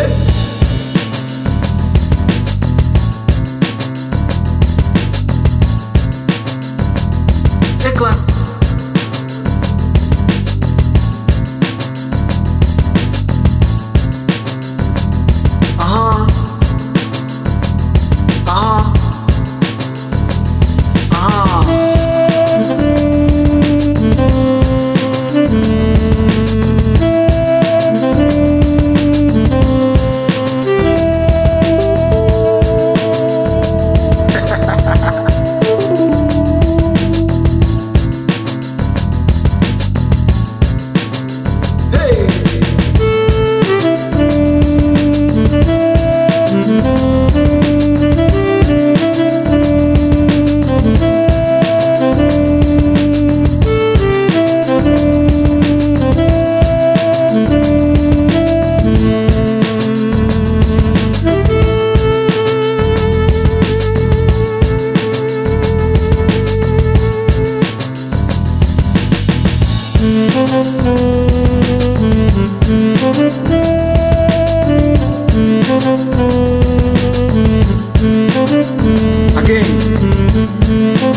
Yeah.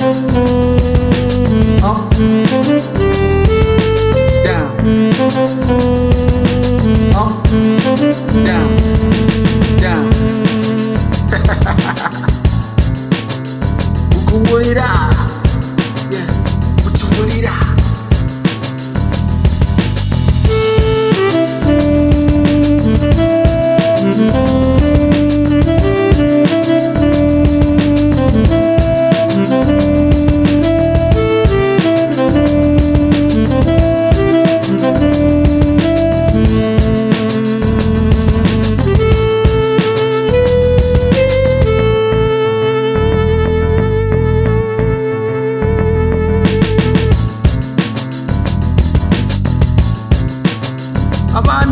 Up, down, up, down.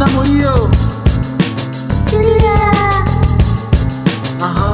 Abaana muliyo aha aha